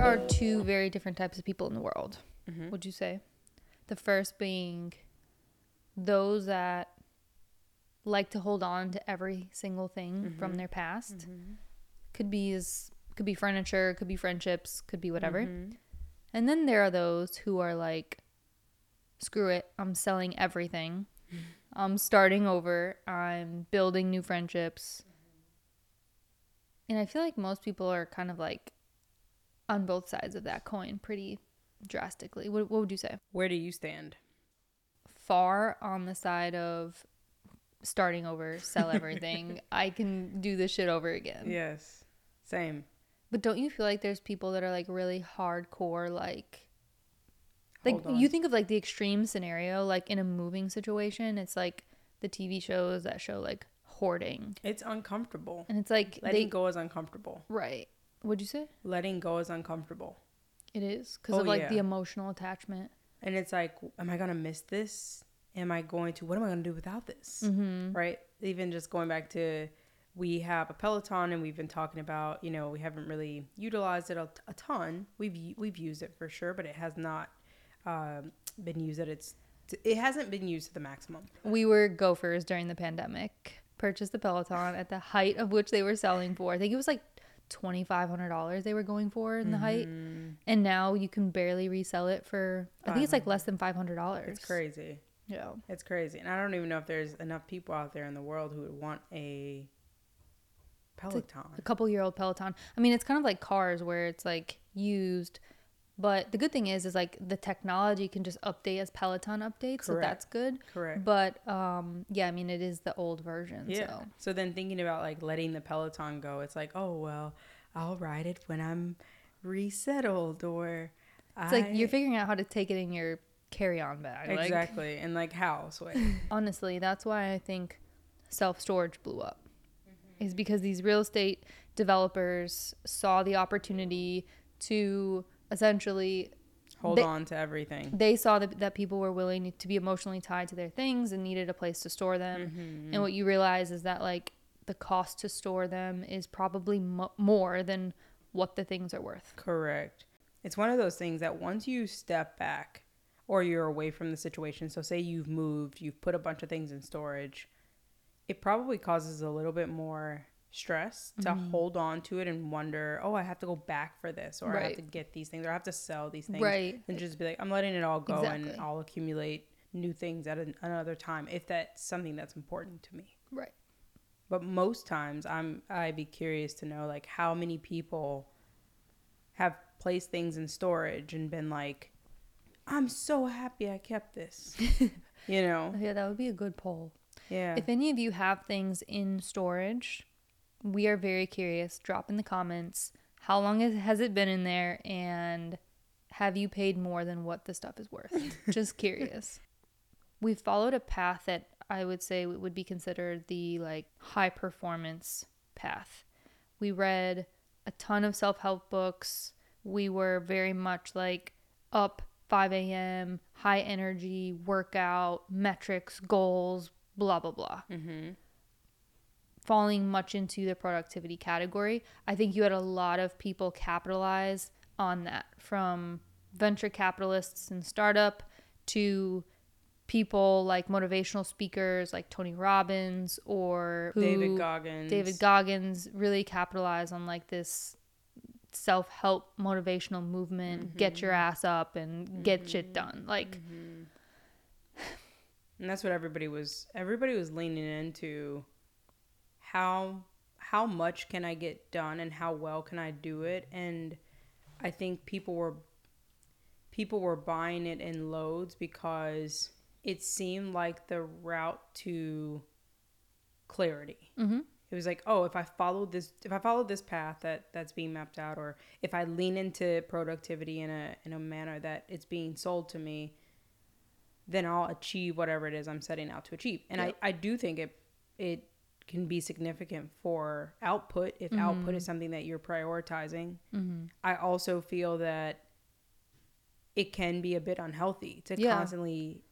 there are two very different types of people in the world. Mhm. Would you say? The first being those that like to hold on to every single thing from Mhm. their past. Mhm. Could be as could be furniture, could be friendships, could be whatever. Mhm. And then there are those who are like, screw it, I'm selling everything. I'm starting over. I'm building new friendships. And I feel like most people are kind of like on both sides of that coin pretty drastically. What, what would you say? Where do you stand? Far on the side of starting over, sell everything. I can do this shit over again. Yes. Same. But don't you feel like there's people that are like really hardcore, like, like you think of like the extreme scenario, like in a moving situation, it's like the TV shows that show like hoarding, It's uncomfortable. and it's like Letting they go is uncomfortable. right. What'd you say? Letting go is uncomfortable. It is because Oh, of like yeah. the emotional attachment. And it's like, am I going to miss this? Am I going to, what am I going to do without this? Mm-hmm. Right? Even just going back to, we have a Peloton and we've been talking about, you know, we haven't really utilized it a, a ton. We've, we've used it for sure, but it has not um, been used at its, it hasn't been used to the maximum. We were gophers during the pandemic. Purchased the Peloton at the height of which they were selling for. I think it was like twenty five hundred dollars they were going for in the height, Mhm. and now you can barely resell it for. I think it's like less than five hundred dollars. It's crazy. Yeah. It's crazy. And I don't even know if there's enough people out there in the world who would want a Peloton. a couple year old Peloton. I mean, it's kind of like cars where it's like used, but the good thing is, is like the technology can just update as Peloton updates, so that's good. Correct. But um, yeah, I mean, it is the old version. Yeah. So So then thinking about like letting the Peloton go, it's like, oh well, I'll ride it when I'm resettled or it's like you're figuring out how to take it in your carry on bag. Like, exactly and like how sway. honestly, that's why I think self storage blew up. Mm-hmm. Is because these real estate developers saw the opportunity to essentially Hold They- on to everything. they saw that, that people were willing to be emotionally tied to their things and needed a place to store them. Mhm. And what you realize is that like the cost to store them is probably mo- more than what the things are worth. Correct. It's one of those things that once you step back or you're away from the situation, so say you've moved, you've put a bunch of things in storage, it probably causes a little bit more stress to Mm-hmm. hold on to it and wonder, oh, I have to go back for this, or I have to get these things, or I have to sell these things. Right. And just be like, I'm letting it all go Exactly. and I'll accumulate new things at an, another time if that's something that's important to me. Right. But most times I'm I'd be curious to know like how many people have placed things in storage and been like, I'm so happy I kept this. you know? Yeah, that would be a good poll. Yeah. If any of you have things in storage, we are very curious. Drop in the comments. How long has, it been in there and have you paid more than what the stuff is worth? Just curious. We followed a path that I would say would be considered the like high performance path. We read a ton of self help books. We were very much like up 5 a.m., high energy, workout, metrics, goals, blah, blah, blah. mm-hmm. Falling much into the productivity category. I think you had a lot of people capitalize on that from venture capitalists and startup to people like motivational speakers like Tony Robbins or David Goggins. David Goggins really capitalize on like this self-help motivational movement, get your mm-hmm. ass up and get shit mm-hmm. done. Like mm-hmm. And that's what everybody was everybody was leaning into how how much can I get done and how well can I do it? And I think people were people were buying it in loads because it seemed like the route to clarity. Mhm. It was like, oh, if I follow this, if I follow this path that that's being mapped out, or if I lean into productivity in a in a manner that it's being sold to me, then I'll achieve whatever it is I'm setting out to achieve. And Yep. I, I do think it it can be significant for output if output is something that you're prioritizing. Mm-hmm. I also feel that it can be a bit unhealthy to Yeah. constantly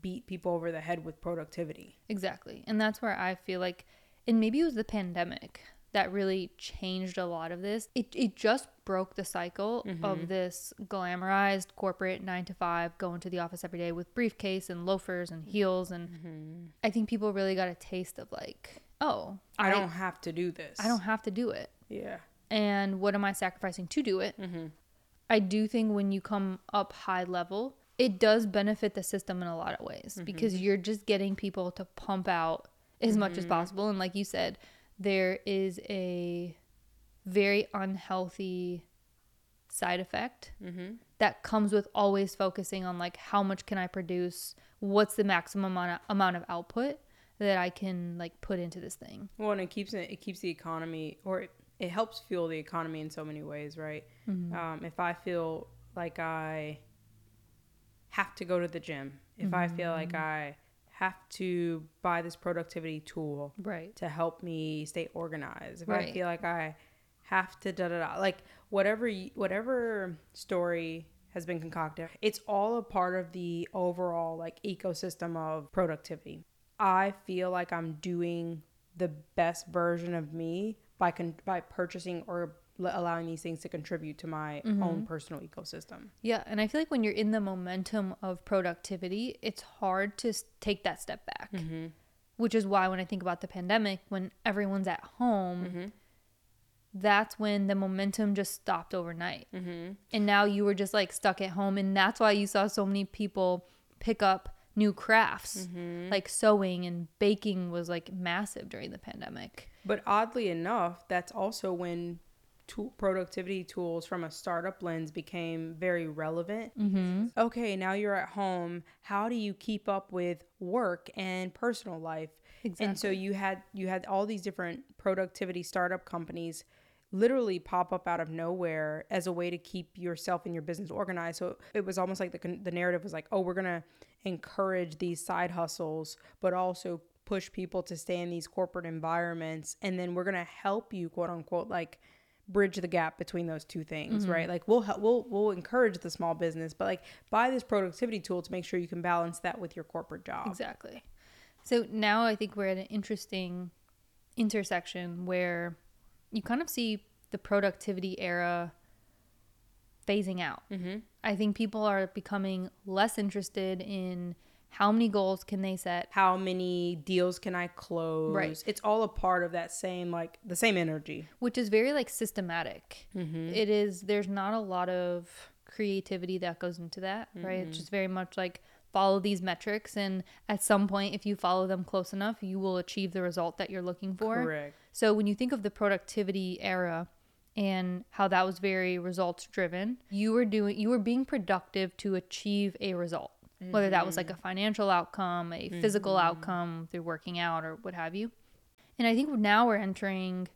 beat people over the head with productivity. Exactly. And that's where I feel like, and maybe it was the pandemic that really changed a lot of this. It, it just broke the cycle Mm-hmm. of this glamorized corporate nine to five, going to the office every day with briefcase and loafers and heels. And Mm-hmm. I think people really got a taste of like, oh, I don't have to do this. I don't have to do it. Yeah. And what am I sacrificing to do it? Mm-hmm. I do think when you come up high level, it does benefit the system in a lot of ways Mm-hmm. because you're just getting people to pump out as much Mm-hmm. as possible. And like you said, there is a very unhealthy side effect Mm-hmm. that comes with always focusing on like how much can I produce, what's the maximum amount of, amount of output that I can like put into this thing. Well, and it keeps it, it keeps the economy, or it, it helps fuel the economy in so many ways, right? Um, if I feel like I have to go to the gym, if I feel like I have to buy this productivity tool Right. to help me stay organized, if I feel like I have to da da da, like whatever whatever story has been concocted, it's all a part of the overall like ecosystem of productivity. I feel like I'm doing the best version of me by con- by purchasing or l- allowing these things to contribute to my mm-hmm. own personal ecosystem. Yeah, and I feel like when you're in the momentum of productivity, it's hard to take that step back. Mm-hmm. Which is why when I think about the pandemic, when everyone's at home, mm-hmm. that's when the momentum just stopped overnight. And now you were just like stuck at home, and that's why you saw so many people pick up new crafts, like sewing and baking was like massive during the pandemic. But oddly enough, that's also when tool, productivity tools from a startup lens became very relevant. Mm-hmm. Okay, now you're at home. How do you keep up with work and personal life? Exactly. And so you had you had all these different productivity startup companies literally pop up out of nowhere as a way to keep yourself and your business organized. So it was almost like the the narrative was like, "Oh, we're going to encourage these side hustles, but also push people to stay in these corporate environments and then we're going to help you quote unquote like bridge the gap between those two things, mm-hmm. right? Like we'll help, we'll we'll encourage the small business, but like buy this productivity tool to make sure you can balance that with your corporate job. Exactly. So now I think we're at an interesting intersection where you kind of see the productivity era phasing out. Mm-hmm. I think people are becoming less interested in how many goals can they set. How many deals can I close? Right. It's all a part of that same like the same energy. which is very like systematic. It is there's not a lot of creativity that goes into that, right? It's just very much like follow these metrics and at some point if you follow them close enough, you will achieve the result that you're looking for. Correct. So when you think of the productivity era and how that was very results driven, you were doing you were being productive to achieve a result. Whether that was like a mm-hmm. financial outcome, a physical mm-hmm. outcome through working out or what have you. And I think now we're entering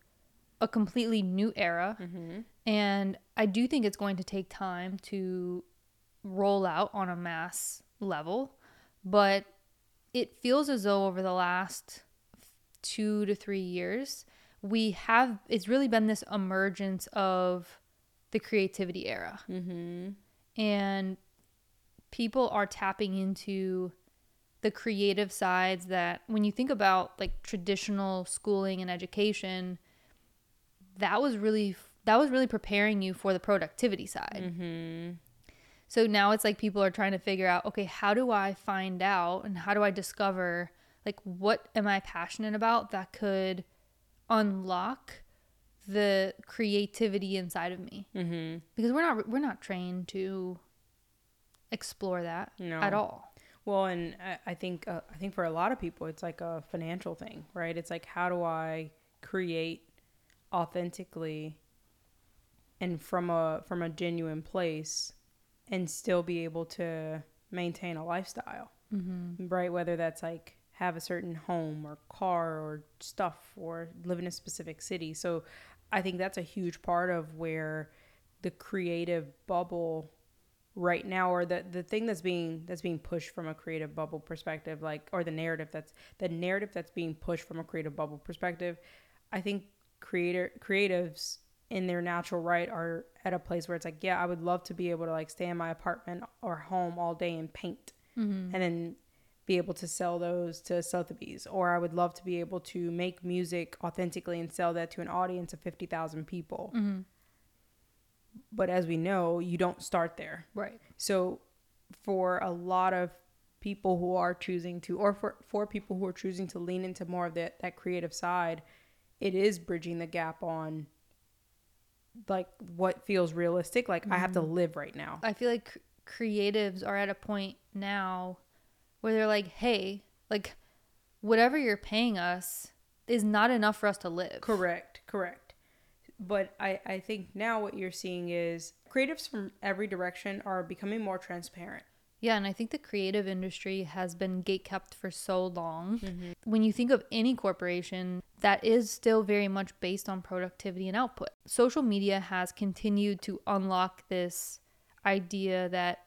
a completely new era. Mm-hmm. And I do think it's going to take time to roll out on a mass level. But it feels as though over the last two to three years, we have, it's really been this emergence of the creativity era. Mm-hmm. And people are tapping into the creative sides that when you think about like traditional schooling and education that was really that was really preparing you for the productivity side so now it's like people are trying to figure out okay how do i find out and how do i discover like what am i passionate about that could unlock the creativity inside of me Mm-hmm. because we're not we're not trained to explore that No. at all Well, and I, I think uh, I think for a lot of people, it's like a financial thing, right? It's like how do I create authentically and from a from a genuine place, and still be able to maintain a lifestyle, mm-hmm. right? Whether that's like have a certain home or car or stuff or live in a specific city. So, I think that's a huge part of where the creative bubble right now or the the thing that's being that's being pushed from a creative bubble perspective like or the narrative that's the narrative that's being pushed from a creative bubble perspective i think creator creatives in their natural right are at a place where it's like yeah i would love to be able to like stay in my apartment or home all day and paint mm-hmm. and then be able to sell those to Sotheby's, or I would love to be able to make music authentically and sell that to an audience of 50,000 people. Mm-hmm. But as we know, you don't start there. Right. So for a lot of people who are choosing to or for, for people who are choosing to lean into more of that, that creative side, it is bridging the gap on like what feels realistic. Like I have to live right now. I feel like creatives are at a point now where they're like, hey, like whatever you're paying us is not enough for us to live. Correct, correct. But I, I think now what you're seeing is creatives from every direction are becoming more transparent. Yeah, and I think the creative industry has been gatekept for so long. Mm-hmm. When you think of any corporation, that is still very much based on productivity and output. Social media has continued to unlock this idea that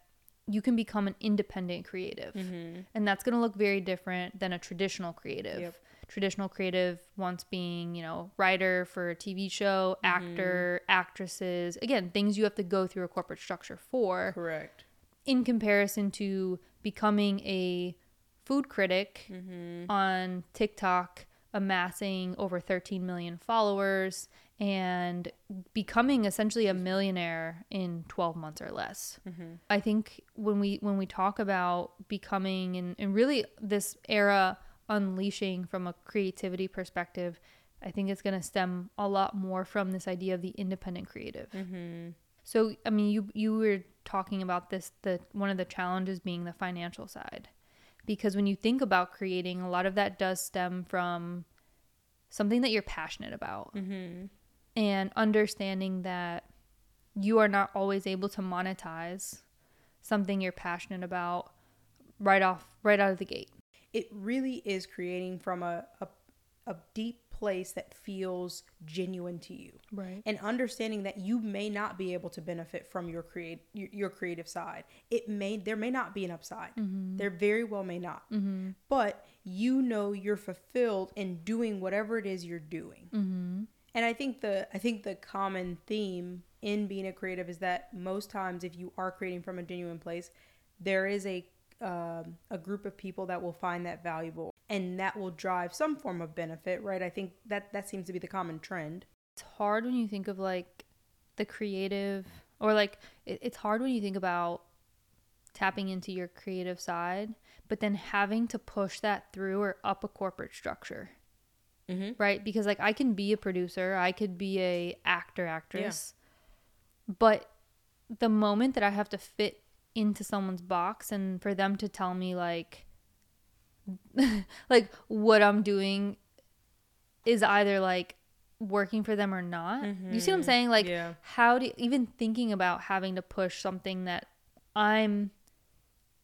you can become an independent creative. And that's going to look very different than a traditional creative. Yep. Traditional creative once being, you know, writer for a TV show, actor, actresses, again, things you have to go through a corporate structure for Correct. in comparison to becoming a food critic Mm-hmm. on TikTok, amassing over 13 million followers, and becoming essentially a millionaire in 12 months or less. Mm-hmm. I think when we when we talk about becoming and, and really this era unleashing from a creativity perspective, I think it's going to stem a lot more from this idea of the independent creative. Mm-hmm. So, I mean, you you were talking about this the one of the challenges being the financial side. Because when you think about creating, a lot of that does stem from something that you're passionate about Mm-hmm. And understanding that you are not always able to monetize something you're passionate about right off right out of the gate. It really is creating from a, a, a deep place that feels genuine to you. Right. and understanding that you may not be able to benefit from your create your, your creative side it may there may not be an upside there very well may not Mm-hmm. but you know you're fulfilled in doing whatever it is you're doing Mm-hmm. And i think the i think the common theme in being a creative is that most times if you are creating from a genuine place there is a um, a group of people that will find that valuable and that will drive some form of benefit right i think that that seems to be the common trend It's hard when you think of like the creative or like it, it's hard when you think about tapping into your creative side, but then having to push that through or up a corporate structure. Mm-hmm. right because like i can be a producer i could be a actor actress but the moment that i have to fit into someone's box and for them to tell me like like what i'm doing is either like working for them or not you see what i'm Mhm. saying like yeah how do even thinking about having to push something that i'm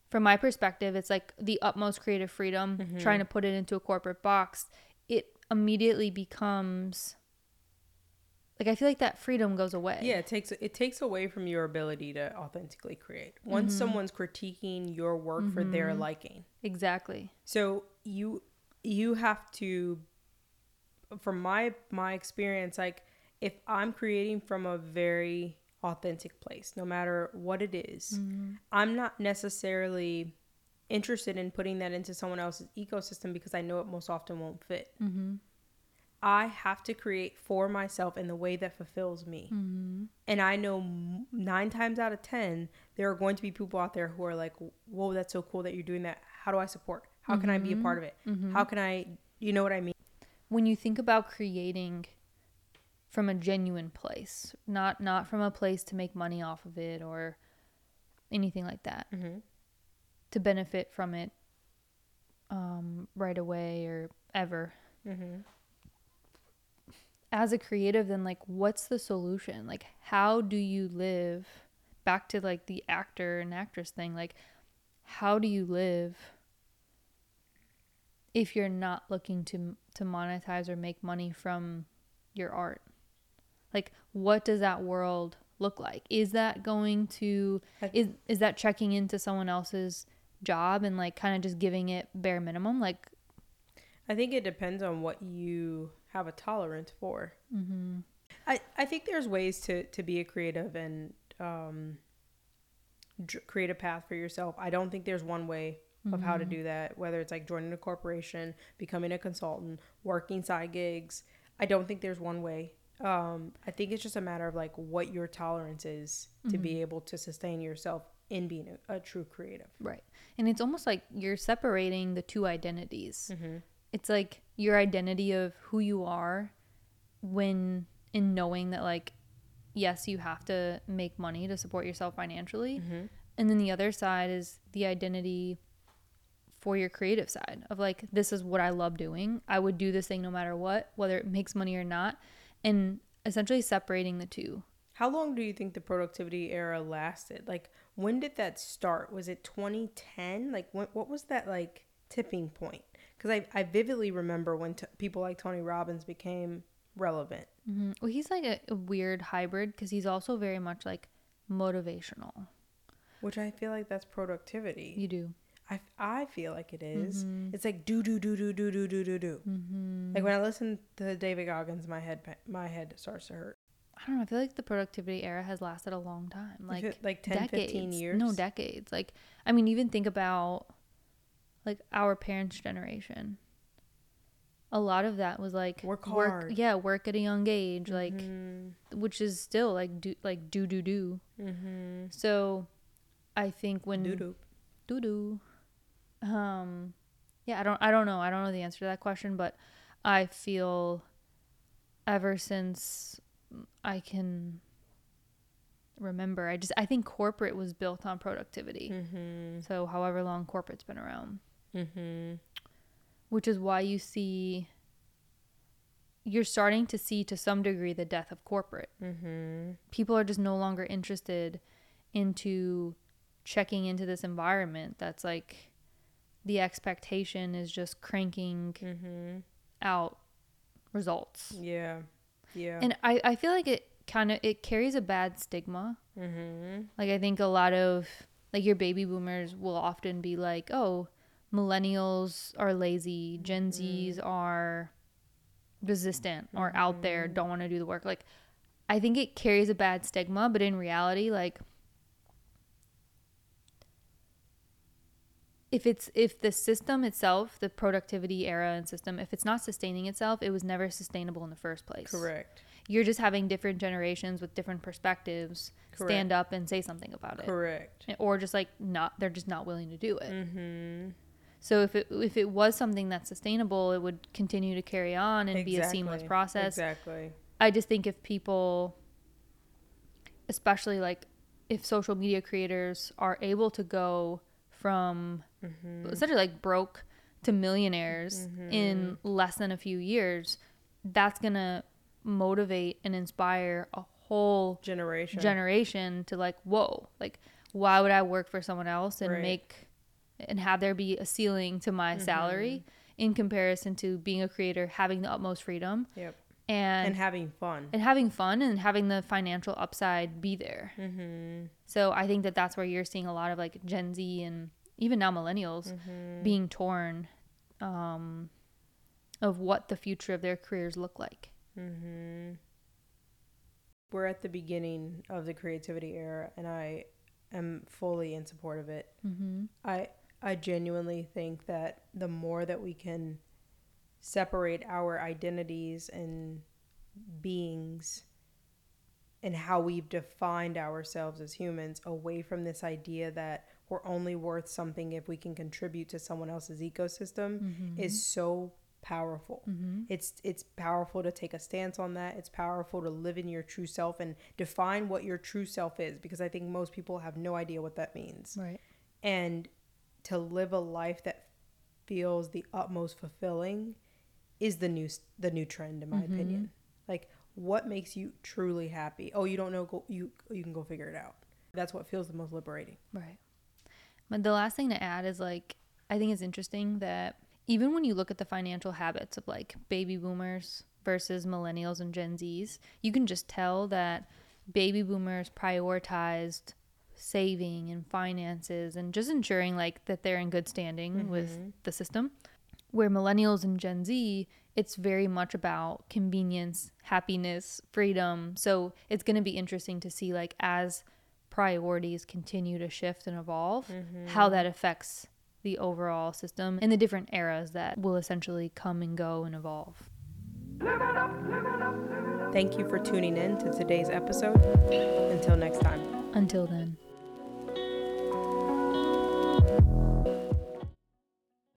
from my perspective it's like the utmost creative freedom Mm-hmm. trying to put it into a corporate box it immediately becomes like i feel like that freedom goes away Yeah, it takes it takes away from your ability to authentically create. Once Mm-hmm. someone's critiquing your work for their liking. exactly So you you have to from my my experience like if I'm creating from a very authentic place, no matter what it is, I'm not necessarily interested in putting that into someone else's ecosystem because I know it most often won't fit. mm-hmm. I have to create for myself in the way that fulfills me. Mm-hmm. And I know nine times out of 10, there are going to be people out there who are like, whoa, that's so cool that you're doing that. How do I support? How can I be a part of it? Mm-hmm. How can I, you know what I mean? when you think about creating from a genuine place not not from a place to make money off of it or anything like that Mm-hmm. To benefit from it um, right away or ever. Mm-hmm. as a creative then like what's the solution? Like how do you live back to like the actor and actress thing? Like how do you live if you're not looking to to monetize or make money from your art? Like what does that world look like? Is that going to is is that checking into someone else's job and like kind of just giving it bare minimum like I think it depends on what you have a tolerance for. mm-hmm. I, I think there's ways to, to be a creative and um, dr- create a path for yourself. I don't think there's one way of how to do that, whether it's like joining a corporation, becoming a consultant, working side gigs. I don't think there's one way. Um, I think it's just a matter of like what your tolerance is to be able to sustain yourself in being a, a true creative. Right. And it's almost like you're separating the two identities. Mm-hmm. It's like your identity of who you are when in knowing that like yes, you have to make money to support yourself financially. Mm-hmm. And then the other side is the identity for your creative side of like this is what I love doing. I would do this thing no matter what, whether it makes money or not, and essentially separating the two. How long do you think the productivity era lasted? Like, when did that start? Was it 2010? Like, when, what was that like tipping point? Because I, I vividly remember when t- people like Tony Robbins became relevant. hmm Well, he's like a, a weird hybrid because he's also very much like motivational. Which I feel like that's productivity. You do. I, I feel like it is. It's like do do do do do do do do do. Like when I listen to David Goggins, my head my head starts to hurt. I don't know. I feel like the productivity era has lasted a long time. Like Like, like 10, 15 years. No, decades. Like, I mean, even think about like our parents' generation. A lot of that was like Work work hard. yeah, work at a young age, like Mhm. which is still like do like do do do. Mhm. So, I think when do do do doo. Um, yeah, I don't, I don't know, I don't know the answer to that question, but I feel ever since I can remember, I just, I think corporate was built on productivity. Mhm. So, however long corporate's been around, Mhm. which is why you see, you're starting to see to some degree the death of corporate. Mhm. people are just no longer interested into checking into this environment that's like the expectation is just cranking Mhm. out results Yeah. Yeah. and i, I feel like it kind of it carries a bad stigma mhm. like i think a lot of like your baby boomers will often be like oh millennials are lazy gen z's are resistant or out there don't want to do the work like i think it carries a bad stigma but in reality like if it's if the system itself the productivity era and system if it's not sustaining itself it was never sustainable in the first place Correct. you're just having different generations with different perspectives stand up and say something about it Correct. or just like not they're just not willing to do it Mhm. so if it if it was something that's sustainable it would continue to carry on and be a seamless process Exactly. i just think if people especially like if social media creators are able to go from Mm-hmm. essentially like broke to millionaires in less than a few years that's gonna motivate and inspire a whole Generation. generation to like whoa like why would i work for someone else and Right. make and have there be a ceiling to my salary in comparison to being a creator having the utmost freedom yep. and And having fun. and having fun and having the financial upside be there Mm-hmm. so i think that that's where you're seeing a lot of like gen z and even now millennials Mm-hmm. being torn um, of what the future of their careers look like Mm-hmm. We're at the beginning of the creativity era, and I am fully in support of it. mm-hmm. I I genuinely think that the more that we can separate our identities and beings and how we've defined ourselves as humans away from this idea that we're only worth something if we can contribute to someone else's ecosystem mm-hmm. is so powerful. Mm-hmm. It's it's powerful to take a stance on that. It's powerful to live in your true self and define what your true self is because I think most people have no idea what that means. Right. And to live a life that feels the utmost fulfilling is the new the new trend in my mm-hmm. opinion. Like what makes you truly happy? Oh you don't know go you you can go figure it out. That's what feels the most liberating. Right. But the last thing to add is like, I think it's interesting that even when you look at the financial habits of like baby boomers versus millennials and Gen Zs, you can just tell that baby boomers prioritized saving and finances and just ensuring like that they're in good standing with mm-hmm. the system. Where millennials and Gen Z, it's very much about convenience, happiness, freedom. So it's going to be interesting to see like as priorities continue to shift and evolve, mm-hmm. how that affects the overall system and the different eras that will essentially come and go and evolve. Thank you for tuning in to today's episode. Until next time. Until then.